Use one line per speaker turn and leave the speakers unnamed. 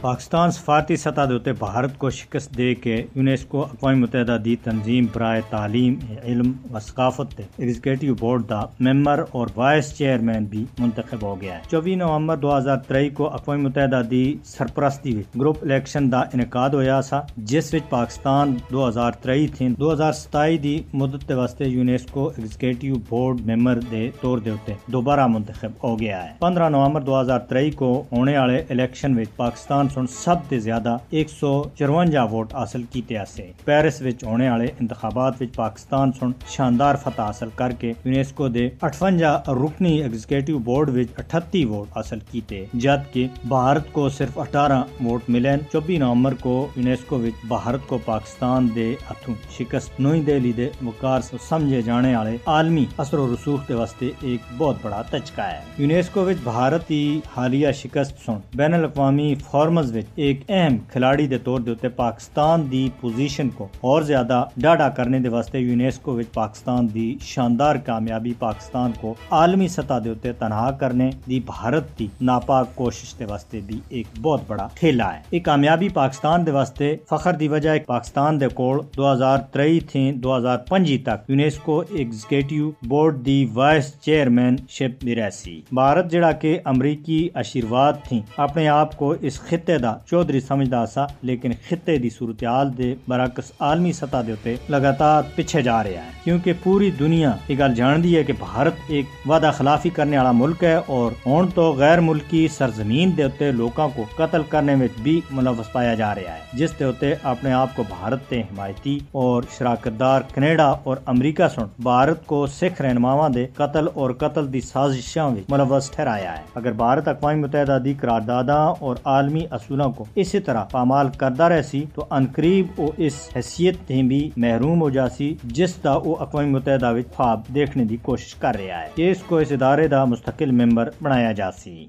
پاکستان سفارتی سطح دے بھارت کو شکست دے کے یونیسکو اقوام متحدہ دی تنظیم برائے تعلیم، علم و ثقافت دے ایگزیکٹو بورڈ دا ممبر اور وائس چیئرمین بھی منتخب ہو گیا ہے۔ چوبی نومبر دو ہزار ترئی کو اقوام متحدہ دی سرپرستی وچ گروپ الیکشن دا انعقاد ہویا سا، جس وچ پاکستان دو ہزار ترئی تھی دو ہزار ستائی دی مدت دے واسطے یونیسکو ایگزیکٹو بورڈ ممبر دے طور دے ہوتے دوبارہ منتخب ہو گیا ہے۔ پندرہ نومبر دو ہزار ترئی کو ہونے والے الیکشن وچ پاکستان سن سب تے زیادہ ایک سو چرونجا ووٹ حاصل کیتے آسے پیرس وچ ہونے والے انتخابات وچ پاکستان سن شاندار فتح حاصل کر کے یونیسکو دے اٹھونجا رکنی ایگزیکٹو بورڈ وچ اٹھتی ووٹ حاصل کیتے جبکہ بھارت کو صرف اٹھارہ ووٹ ملے چوبی نومبر کو یونیسکو وچ بھارت کو پاکستان دے ہتھوں شکست نوئی دہلی دے وقار سمجھے جانے والے عالمی اثر و رسوخ دے واسطے ایک بہت بڑا تچکا ہے یونیسکو وچ بھارت کی حالیہ شکست سن بین الاقوامی فارم مرکز وچ ایک اہم کھلاڑی دے طور دے پاکستان دی پوزیشن کو اور زیادہ ڈاڈا کرنے دے واسطے یونیسکو وچ پاکستان دی شاندار کامیابی پاکستان کو عالمی سطح دے تے تنہا کرنے دی بھارت دی ناپاک کوشش دے واسطے بھی ایک بہت بڑا ٹھیلا ہے۔ یہ کامیابی پاکستان دے واسطے فخر دی وجہ ایک پاکستان دے کول دو ہزار ترئی تھی دو ہزار پنجی تک یونیسکو ایگزیکٹو بورڈ دی وائس چیئرمین شپ بھی رہسی بھارت جڑا کہ امریکی آشیرواد تھی اپنے آپ کو اس خطے خطے دا چودھری سمجھدا سا، لیکن خطے دی صورتحال دے برعکس عالمی سطح دے اوتے لگاتار پیچھے جا رہا ہے۔ کیونکہ پوری دنیا یہ گل جاندی ہے کہ بھارت ایک وعدہ خلافی کرنے والا ملک ہے اور ہن تو غیر ملکی سرزمین دے اوتے لوکاں کو قتل کرنے وچ بھی ملوث پایا جا رہا ہے، جس دے اوتے اپنے آپ کو بھارت تے حمایتی اور شراکت دار کینیڈا اور امریکہ سن بھارت کو سکھ رہنماواں دے قتل اور قتل دی سازشاں وچ ملوث ٹھہرایا ہے۔ اگر بھارت اقوام متحدہ دی قرارداداں اور عالمی اصولوں کو۔ اسی طرح پامال کردہ رہسی تو انقریب او اس حیثیت تھی بھی محروم ہو جاسی جس دا او اقوام متحدہ خواب دیکھنے دی کوشش کر رہا ہے۔ کہ اس کو اس ادارے دا مستقل ممبر بنایا جاسی۔